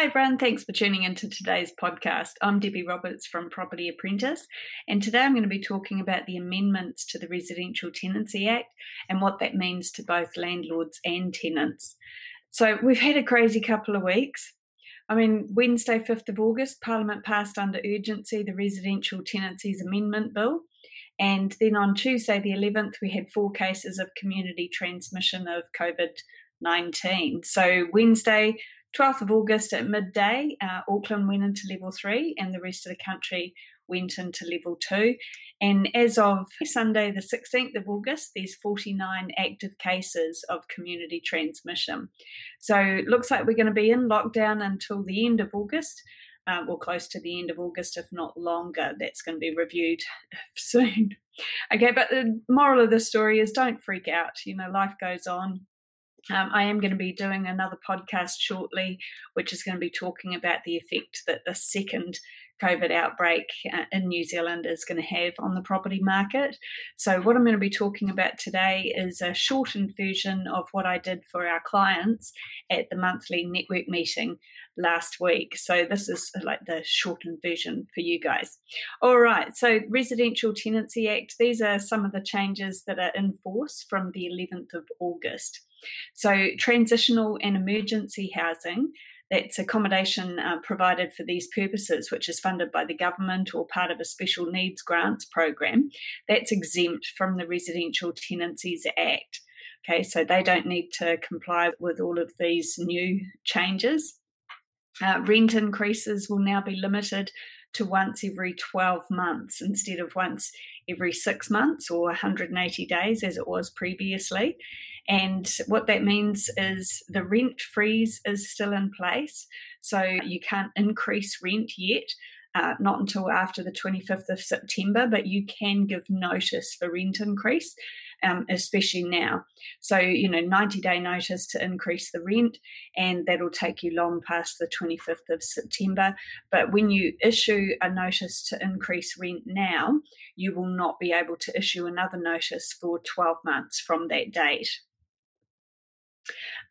Hi, everyone. Thanks for tuning into today's podcast. I'm Debbie Roberts from Property Apprentice, and today I'm going to be talking about the amendments to the Residential Tenancy Act and what that means to both landlords and tenants. So, we've had a crazy couple of weeks. I mean, Wednesday, 5th of August, Parliament passed under urgency the Residential Tenancies Amendment Bill. And then on Tuesday, the 11th, we had four cases of community transmission of COVID 19. So, Wednesday, 12th of August at midday, uh, Auckland went into level three and the rest of the country went into level two. And as of Sunday, the 16th of August, there's 49 active cases of community transmission. So it looks like we're going to be in lockdown until the end of August. Uh, or close to the end of August, if not longer. That's going to be reviewed soon. Okay, but the moral of the story is don't freak out. You know, life goes on. Um, I am going to be doing another podcast shortly, which is going to be talking about the effect that the second COVID outbreak uh, in New Zealand is going to have on the property market. So, what I'm going to be talking about today is a shortened version of what I did for our clients at the monthly network meeting last week. So, this is like the shortened version for you guys. All right, so Residential Tenancy Act, these are some of the changes that are in force from the 11th of August. So, transitional and emergency housing that's accommodation uh, provided for these purposes, which is funded by the government or part of a special needs grants program, that's exempt from the Residential Tenancies Act. Okay, so they don't need to comply with all of these new changes. Uh, rent increases will now be limited to once every 12 months instead of once every six months or 180 days as it was previously. And what that means is the rent freeze is still in place. So you can't increase rent yet. Uh, not until after the 25th of September, but you can give notice for rent increase, um, especially now. So, you know, 90 day notice to increase the rent, and that'll take you long past the 25th of September. But when you issue a notice to increase rent now, you will not be able to issue another notice for 12 months from that date.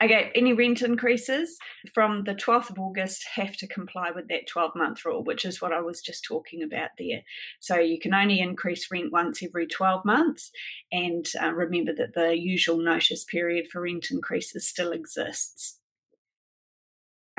Okay, any rent increases from the 12th of August have to comply with that 12 month rule, which is what I was just talking about there. So you can only increase rent once every 12 months, and uh, remember that the usual notice period for rent increases still exists.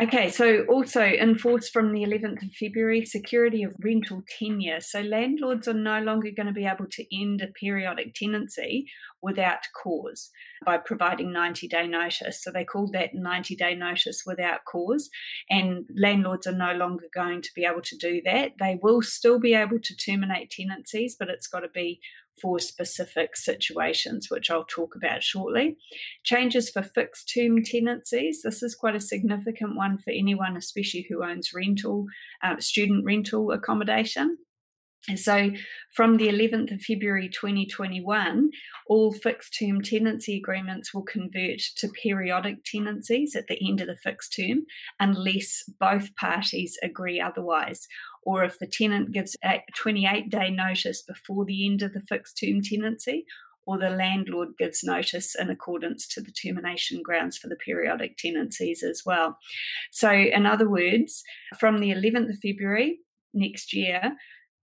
Okay, so also enforced from the 11th of February, security of rental tenure. So landlords are no longer going to be able to end a periodic tenancy without cause by providing 90 day notice. So they called that 90 day notice without cause, and landlords are no longer going to be able to do that. They will still be able to terminate tenancies, but it's got to be for specific situations, which I'll talk about shortly. Changes for fixed term tenancies. This is quite a significant one for anyone, especially who owns rental, uh, student rental accommodation. And so, from the 11th of February 2021, all fixed term tenancy agreements will convert to periodic tenancies at the end of the fixed term unless both parties agree otherwise, or if the tenant gives a 28 day notice before the end of the fixed term tenancy, or the landlord gives notice in accordance to the termination grounds for the periodic tenancies as well. So, in other words, from the 11th of February next year,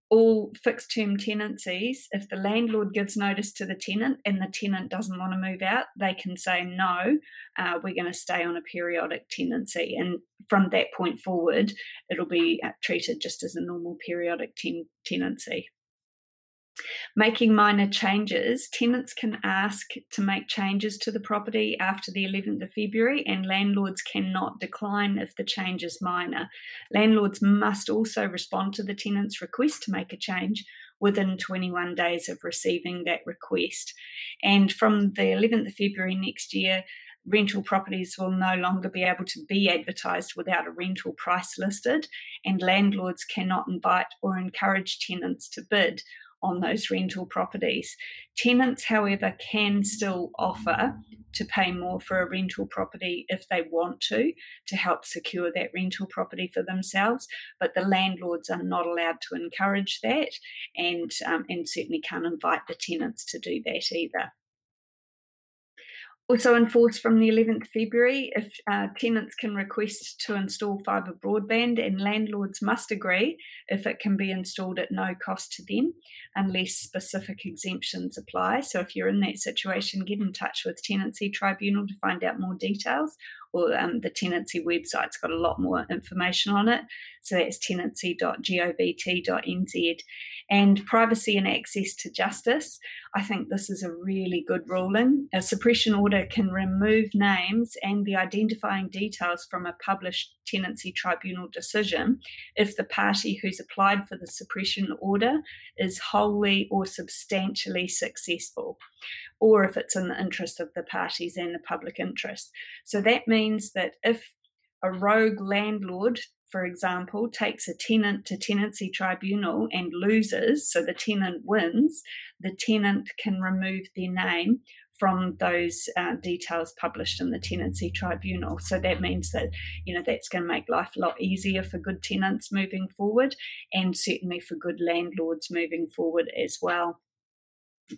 all fixed term tenancies, if the landlord gives notice to the tenant and the tenant doesn't want to move out, they can say, no, uh, we're going to stay on a periodic tenancy. And from that point forward, it'll be uh, treated just as a normal periodic ten- tenancy. Making minor changes, tenants can ask to make changes to the property after the 11th of February, and landlords cannot decline if the change is minor. Landlords must also respond to the tenant's request to make a change within 21 days of receiving that request. And from the 11th of February next year, rental properties will no longer be able to be advertised without a rental price listed, and landlords cannot invite or encourage tenants to bid on those rental properties. Tenants, however, can still offer to pay more for a rental property if they want to, to help secure that rental property for themselves, but the landlords are not allowed to encourage that and, um, and certainly can't invite the tenants to do that either. Also enforced from the 11th February, if uh, tenants can request to install fibre broadband, and landlords must agree if it can be installed at no cost to them, unless specific exemptions apply. So, if you're in that situation, get in touch with Tenancy Tribunal to find out more details, or um, the tenancy website's got a lot more information on it. So, that's tenancy.govt.nz. And privacy and access to justice. I think this is a really good ruling. A suppression order can remove names and the identifying details from a published tenancy tribunal decision if the party who's applied for the suppression order is wholly or substantially successful, or if it's in the interest of the parties and the public interest. So that means that if a rogue landlord for example, takes a tenant to tenancy tribunal and loses, so the tenant wins, the tenant can remove their name from those uh, details published in the tenancy tribunal. So that means that you know that's going to make life a lot easier for good tenants moving forward, and certainly for good landlords moving forward as well.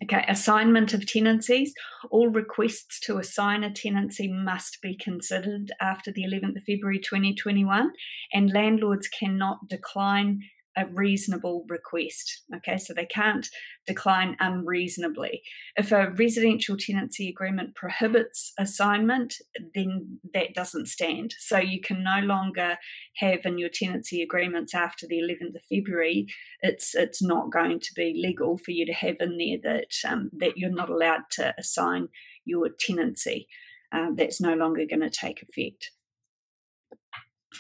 Okay, assignment of tenancies. All requests to assign a tenancy must be considered after the 11th of February 2021, and landlords cannot decline a reasonable request. Okay, so they can't decline unreasonably. If a residential tenancy agreement prohibits assignment, then that doesn't stand. So you can no longer have in your tenancy agreements after the 11th of February. It's it's not going to be legal for you to have in there that um, that you're not allowed to assign your tenancy. Uh, that's no longer going to take effect.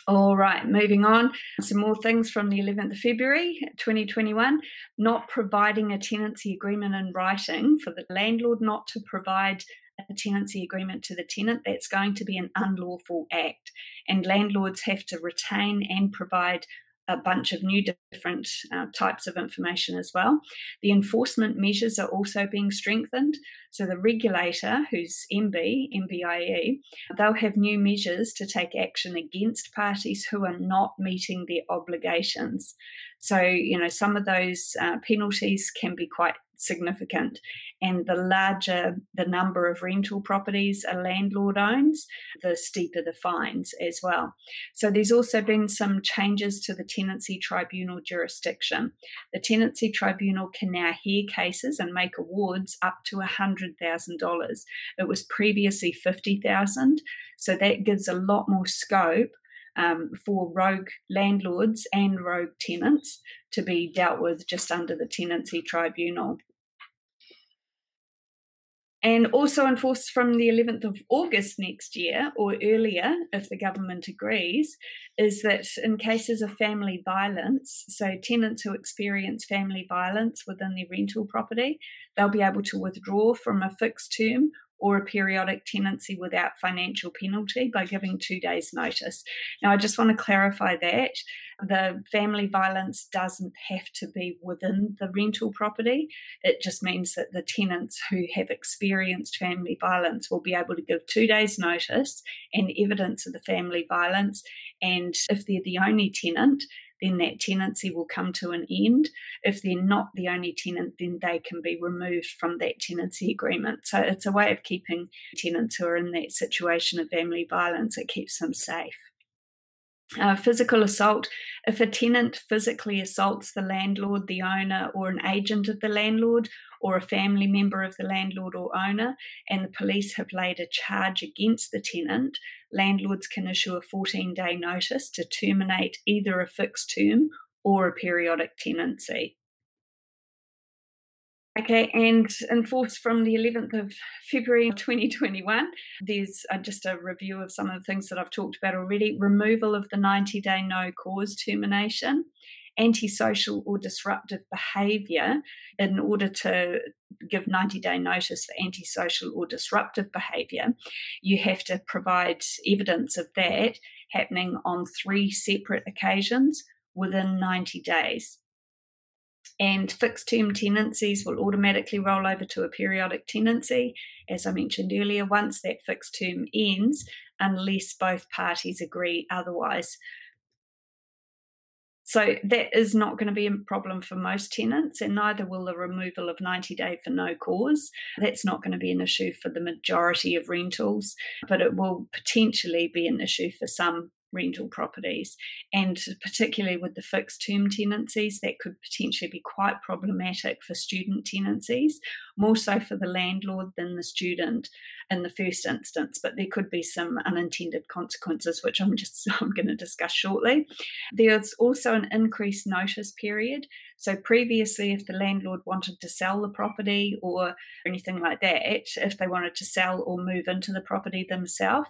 All right, moving on. Some more things from the 11th of February 2021. Not providing a tenancy agreement in writing for the landlord not to provide a tenancy agreement to the tenant, that's going to be an unlawful act. And landlords have to retain and provide a bunch of new different uh, types of information as well. The enforcement measures are also being strengthened. So the regulator, who's MB, MBIE, they'll have new measures to take action against parties who are not meeting their obligations. So, you know, some of those uh, penalties can be quite significant. And the larger the number of rental properties a landlord owns, the steeper the fines as well. So there's also been some changes to the tenancy tribunal jurisdiction. The tenancy tribunal can now hear cases and make awards up to $100,000. It was previously 50,000, so that gives a lot more scope um, for rogue landlords and rogue tenants to be dealt with just under the tenancy tribunal and also enforced from the 11th of August next year or earlier, if the government agrees, is that in cases of family violence, so tenants who experience family violence within their rental property, they'll be able to withdraw from a fixed term or a periodic tenancy without financial penalty by giving two days' notice. Now, I just want to clarify that the family violence doesn't have to be within the rental property. It just means that the tenants who have experienced family violence will be able to give two days' notice and evidence of the family violence. And if they're the only tenant, then that tenancy will come to an end. If they're not the only tenant, then they can be removed from that tenancy agreement. So it's a way of keeping tenants who are in that situation of family violence, it keeps them safe. Uh, physical assault. If a tenant physically assaults the landlord, the owner, or an agent of the landlord, or a family member of the landlord or owner, and the police have laid a charge against the tenant, landlords can issue a 14 day notice to terminate either a fixed term or a periodic tenancy. Okay, and enforced from the 11th of February 2021, there's uh, just a review of some of the things that I've talked about already. Removal of the 90 day no cause termination, antisocial or disruptive behaviour. In order to give 90 day notice for antisocial or disruptive behaviour. You have to provide evidence of that happening on three separate occasions within 90 days and fixed term tenancies will automatically roll over to a periodic tenancy, as I mentioned earlier, once that fixed term ends, unless both parties agree otherwise. So that is not going to be a problem for most tenants, and neither will the removal of 90 day for no cause. That's not going to be an issue for the majority of rentals, but it will potentially be an issue for some rental properties. And particularly with the fixed term tenancies, that could potentially be quite problematic for student tenancies, more so for the landlord than the student in the first instance. But there could be some unintended consequences, which I'm just I'm going to discuss shortly. There's also an increased notice period. So previously, if the landlord wanted to sell the property or anything like that, if they wanted to sell or move into the property themselves,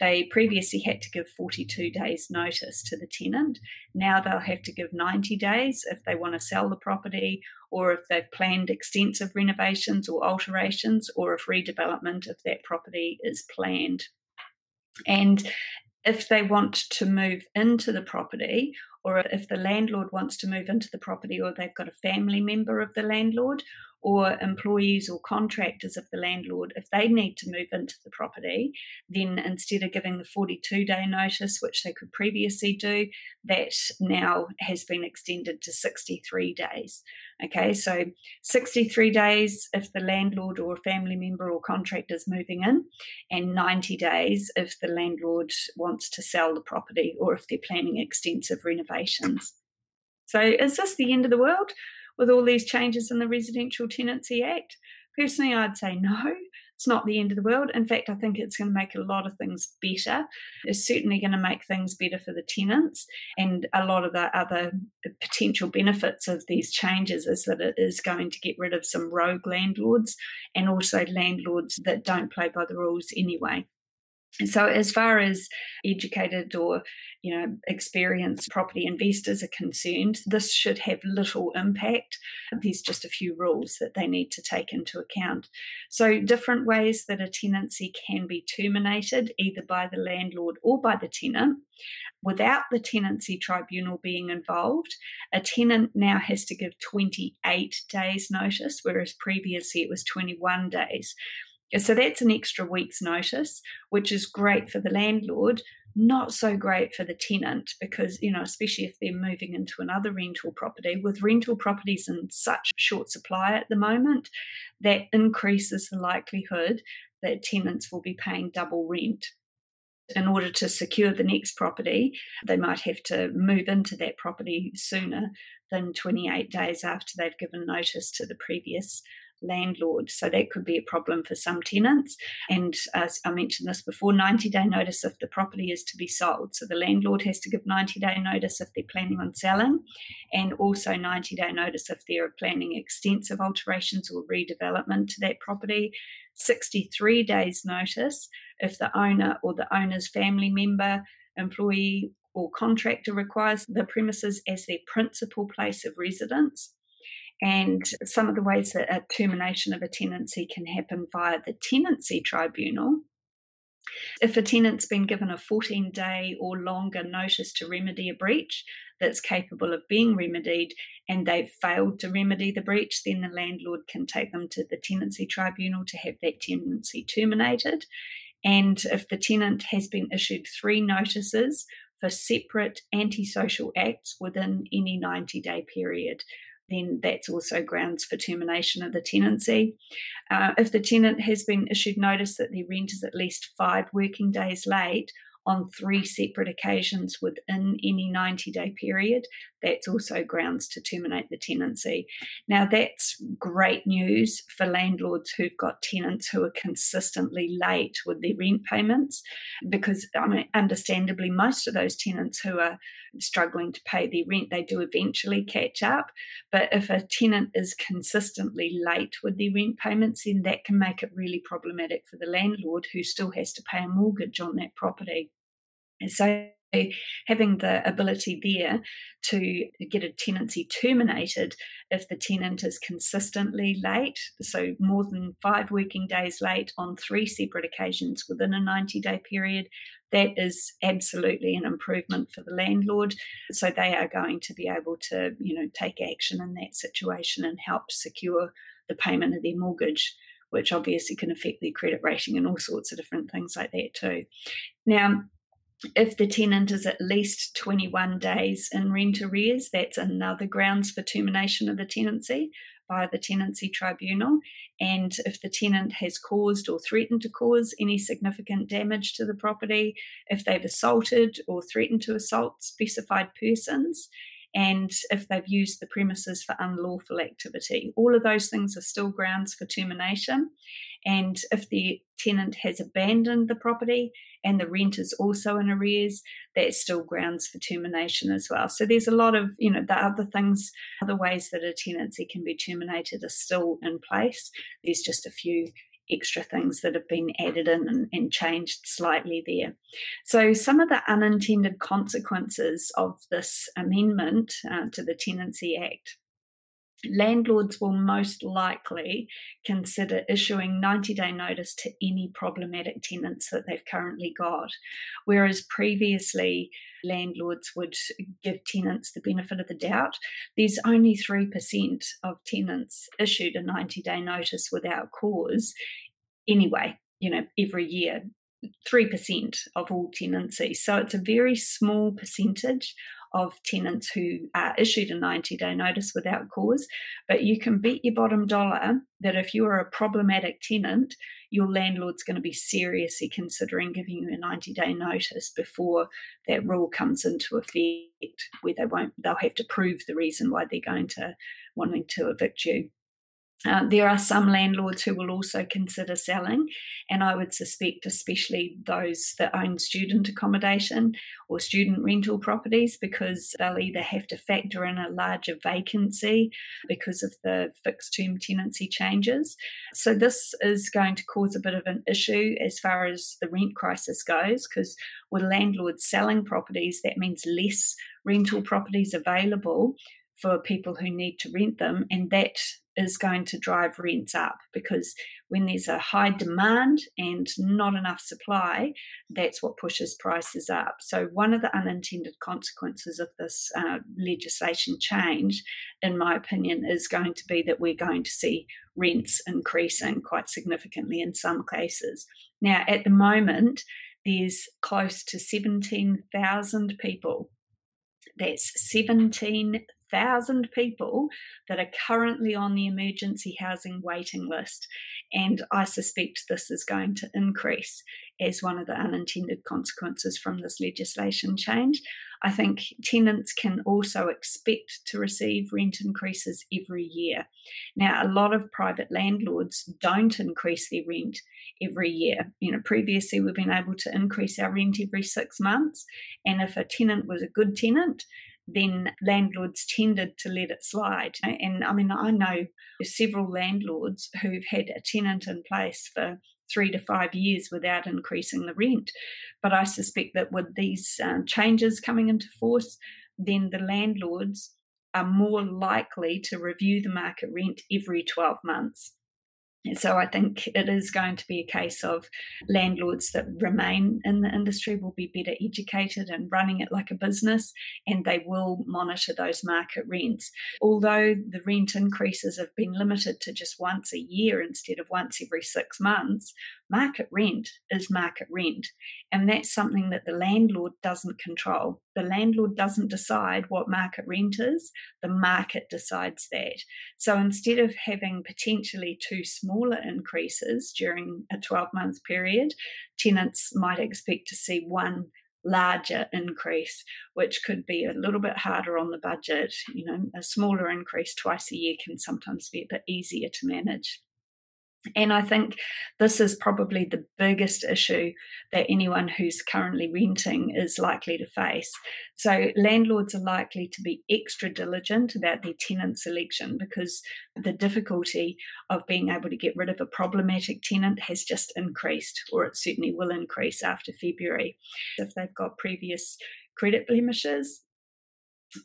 they previously had to give 42 days' notice to the tenant. Now they'll have to give 90 days if they want to sell the property or if they've planned extensive renovations or alterations or if redevelopment of that property is planned. And if they want to move into the property, or if the landlord wants to move into the property, or they've got a family member of the landlord, or employees or contractors of the landlord, if they need to move into the property, then instead of giving the 42 day notice, which they could previously do, that now has been extended to 63 days. Okay, so 63 days if the landlord or a family member or contractor is moving in, and 90 days if the landlord wants to sell the property or if they're planning extensive renovations. So, is this the end of the world? With all these changes in the Residential Tenancy Act? Personally, I'd say no. It's not the end of the world. In fact, I think it's going to make a lot of things better. It's certainly going to make things better for the tenants. And a lot of the other potential benefits of these changes is that it is going to get rid of some rogue landlords and also landlords that don't play by the rules anyway. So, as far as educated or you know experienced property investors are concerned, this should have little impact. There's just a few rules that they need to take into account. So, different ways that a tenancy can be terminated, either by the landlord or by the tenant. Without the tenancy tribunal being involved, a tenant now has to give 28 days notice, whereas previously it was 21 days. So that's an extra week's notice, which is great for the landlord, not so great for the tenant because, you know, especially if they're moving into another rental property, with rental properties in such short supply at the moment, that increases the likelihood that tenants will be paying double rent. In order to secure the next property, they might have to move into that property sooner than 28 days after they've given notice to the previous landlord. So that could be a problem for some tenants. And as I mentioned this before, 90 day notice if the property is to be sold. So the landlord has to give 90 day notice if they're planning on selling, and also 90 day notice if they're planning extensive alterations or redevelopment to that property. 63 days notice if the owner or the owner's family member, employee, or contractor requires the premises as their principal place of residence and some of the ways that a termination of a tenancy can happen via the tenancy tribunal. If a tenant's been given a 14 day or longer notice to remedy a breach that's capable of being remedied and they've failed to remedy the breach, then the landlord can take them to the tenancy tribunal to have that tenancy terminated. And if the tenant has been issued three notices for separate antisocial acts within any 90 day period, then that's also grounds for termination of the tenancy. Uh, if the tenant has been issued notice that their rent is at least five working days late on three separate occasions within any 90 day period, that's also grounds to terminate the tenancy. Now, that's great news for landlords who've got tenants who are consistently late with their rent payments, because, I mean, understandably, most of those tenants who are struggling to pay their rent, they do eventually catch up. But if a tenant is consistently late with their rent payments, then that can make it really problematic for the landlord who still has to pay a mortgage on that property. And so having the ability there to get a tenancy terminated if the tenant is consistently late, so more than five working days late on three separate occasions within a 90 day period, that is absolutely an improvement for the landlord. So they are going to be able to, you know, take action in that situation and help secure the payment of their mortgage which obviously can affect their credit rating and all sorts of different things like that too. Now, If the tenant is at least 21 days in rent arrears, that's another grounds for termination of the tenancy by the Tenancy Tribunal. And if the tenant has caused or threatened to cause any significant damage to the property, if they've assaulted or threatened to assault specified persons, and if they've used the premises for unlawful activity. All of those things are still grounds for termination. And if the tenant has abandoned the property and the rent is also in arrears, that's still grounds for termination as well. So there's a lot of, you know, the other things, other ways that a tenancy can be terminated are still in place. There's just a few extra things that have been added in and, and, changed slightly there. So, some of the unintended consequences of this amendment uh, to the Tenancy Act landlords will most likely consider issuing 90 day notice to any problematic tenants that they've currently got. Whereas previously, landlords would give tenants the benefit of the doubt. There's only 3% of tenants issued a 90 day notice without cause anyway, you know, every year. 3% of all tenancies. So it's a very small percentage of tenants who are issued a 90 day notice without cause. But you can bet your bottom dollar that if you are a problematic tenant, your landlord's going to be seriously considering giving you a 90 day notice before that rule comes into effect, where they won't, they'll have to prove the reason why they're going to wanting to evict you. Uh, there are some landlords who will also consider selling, and I would suspect, especially those that own student accommodation or student rental properties, because they'll either have to factor in a larger vacancy because of the fixed term tenancy changes. So, this is going to cause a bit of an issue as far as the rent crisis goes, because with landlords selling properties, that means less rental properties available for people who need to rent them, and that is going to drive rents up because when there's a high demand and not enough supply, that's what pushes prices up. So, one of the unintended consequences of this uh, legislation change, in my opinion, is going to be that we're going to see rents increasing quite significantly in some cases. Now, at the moment, there's close to 17,000 people. That's 17 thousand people that are currently on the emergency housing waiting list. And I suspect this is going to increase as one of the unintended consequences from this legislation change. I think tenants can also expect to receive rent increases every year. Now, a lot of private landlords don't increase their rent every year. You know, previously we've been able to increase our rent every six months, and if a tenant was a good tenant, then landlords tended to let it slide. And I mean, I know several landlords who've had a tenant in place for three to five years without increasing the rent. But I suspect that with these um, changes coming into force, then the landlords are more likely to review the market rent every 12 months. So I think it is going to be a case of landlords that remain in the industry will be better educated and running it like a business, and they will monitor those market rents. Although the rent increases have been limited to just once a year instead of once every six months, market rent is market rent. And that's something that the landlord doesn't control. The landlord doesn't decide what market rent is, the market decides that. So instead of having potentially two smaller increases during a 12 month period, tenants might expect to see one larger increase, which could be a little bit harder on the budget. You know, a smaller increase twice a year can sometimes be a bit easier to manage. And I think this is probably the biggest issue that anyone who's currently renting is likely to face. So, landlords are likely to be extra diligent about their tenant selection because the difficulty of being able to get rid of a problematic tenant has just increased, or it certainly will increase after February. If they've got previous credit blemishes,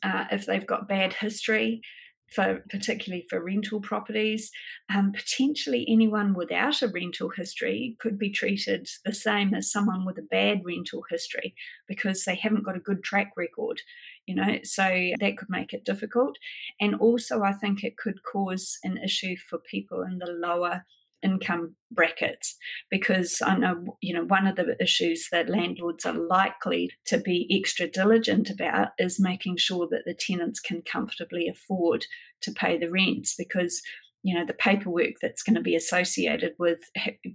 uh, if they've got bad history, for particularly for rental properties. Um, potentially, anyone without a rental history could be treated the same as someone with a bad rental history because they haven't got a good track record. You know, so that could make it difficult. And also, I think it could cause an issue for people in the lower income brackets because I know you know one of the issues that landlords are likely to be extra diligent about is making sure that the tenants can comfortably afford to pay the rents because you know the paperwork that's going to be associated with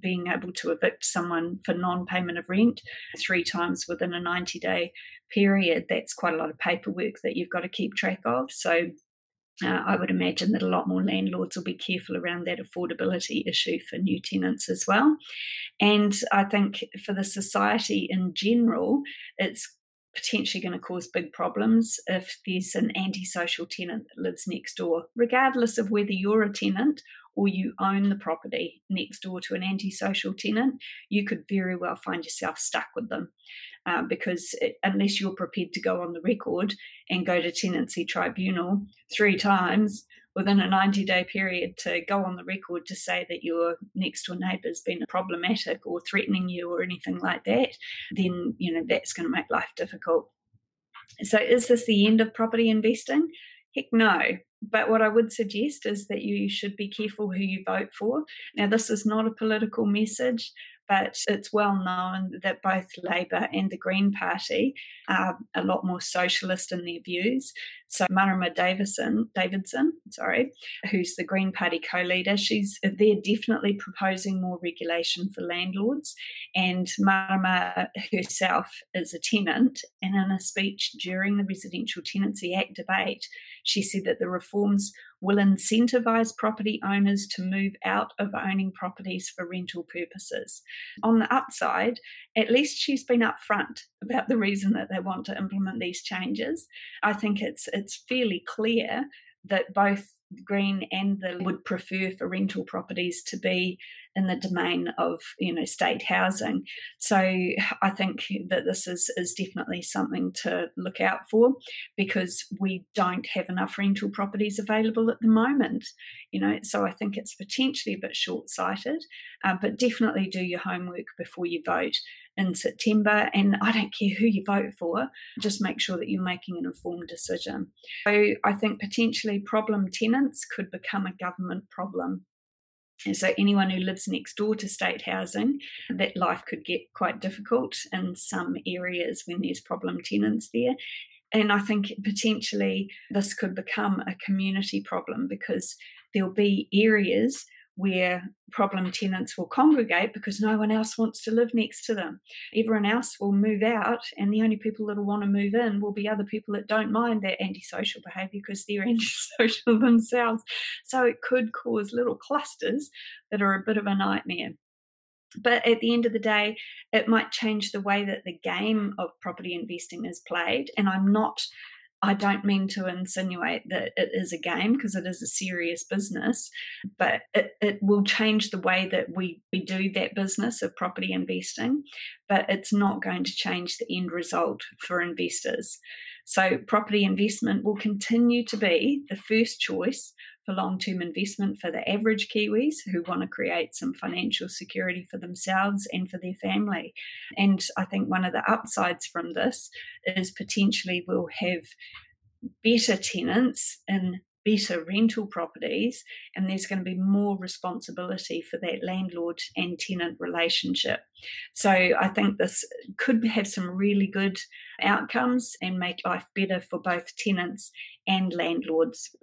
being able to evict someone for non-payment of rent three times within a 90 day period that's quite a lot of paperwork that you've got to keep track of. So uh, I would imagine that a lot more landlords will be careful around that affordability issue for new tenants as well. And I think for the society in general, it's potentially going to cause big problems if there's an antisocial tenant that lives next door, regardless of whether you're a tenant or you own the property next door to an antisocial tenant, you could very well find yourself stuck with them. Uh, because it, unless you're prepared to go on the record and go to tenancy tribunal three times within a 90 day period to go on the record to say that your next door neighbour's been problematic or threatening you or anything like that, then you know that's going to make life difficult. So, is this the end of property investing? Heck no. But what I would suggest is that you should be careful who you vote for. Now, this is not a political message but it's well known that both Labour and the Green Party are a lot more socialist in their views. So Marama Davidson, Davidson, sorry, who's the Green Party co-leader, she's they're definitely proposing more regulation for landlords. And Marama herself is a tenant, and in a speech during the Residential Tenancy Act debate, she said that the reforms will incentivise property owners to move out of owning properties for rental purposes. On the upside, at least she's been upfront about the reason that they want to implement these changes. I think it's it's fairly clear that both Green and the would prefer for rental properties to be in the domain of you know state housing. So I think that this is is definitely something to look out for because we don't have enough rental properties available at the moment. You know, so I think it's potentially a bit short sighted, uh, but definitely do your homework before you vote in September. And I don't care who you vote for, just make sure that you're making an informed decision. So I think potentially problem tenants could become a government problem. And so, anyone who lives next door to state housing, that life could get quite difficult in some areas when there's problem tenants there. And I think potentially this could become a community problem because there'll be areas where problem tenants will congregate because no one else wants to live next to them. Everyone else will move out, and the only people that will want to move in will be other people that don't mind that antisocial behaviour because they're antisocial themselves. So it could cause little clusters that are a bit of a nightmare. But at the end of the day, it might change the way that the game of property investing is played. And I'm not I don't mean to insinuate that it is a game because it is a serious business, but it, it will change the way that we, we do that business of property investing, but it's not going to change the end result for investors. So, property investment will continue to be the first choice for long term investment for the average Kiwis who want to create some financial security for themselves and for their family. And I think one of the upsides from this is potentially we'll have better tenants in better rental properties, and there's going to be more responsibility for that landlord and tenant relationship. So I think this could have some really good outcomes and make life better for both tenants and landlords.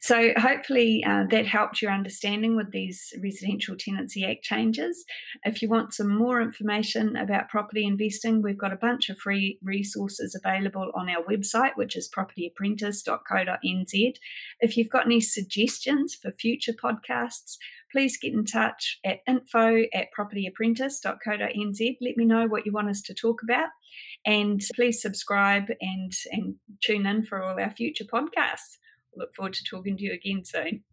So, hopefully, uh, that helped your understanding with these Residential Tenancy Act changes. If you want some more information about property investing, we've got a bunch of free resources available on our website, which is propertyapprentice.co.nz. If you've got any suggestions for future podcasts, please get in touch at info at propertyapprentice.co.nz. Let me know what you want us to talk about. And please subscribe and, and tune in for all our future podcasts look forward to talking to you again soon.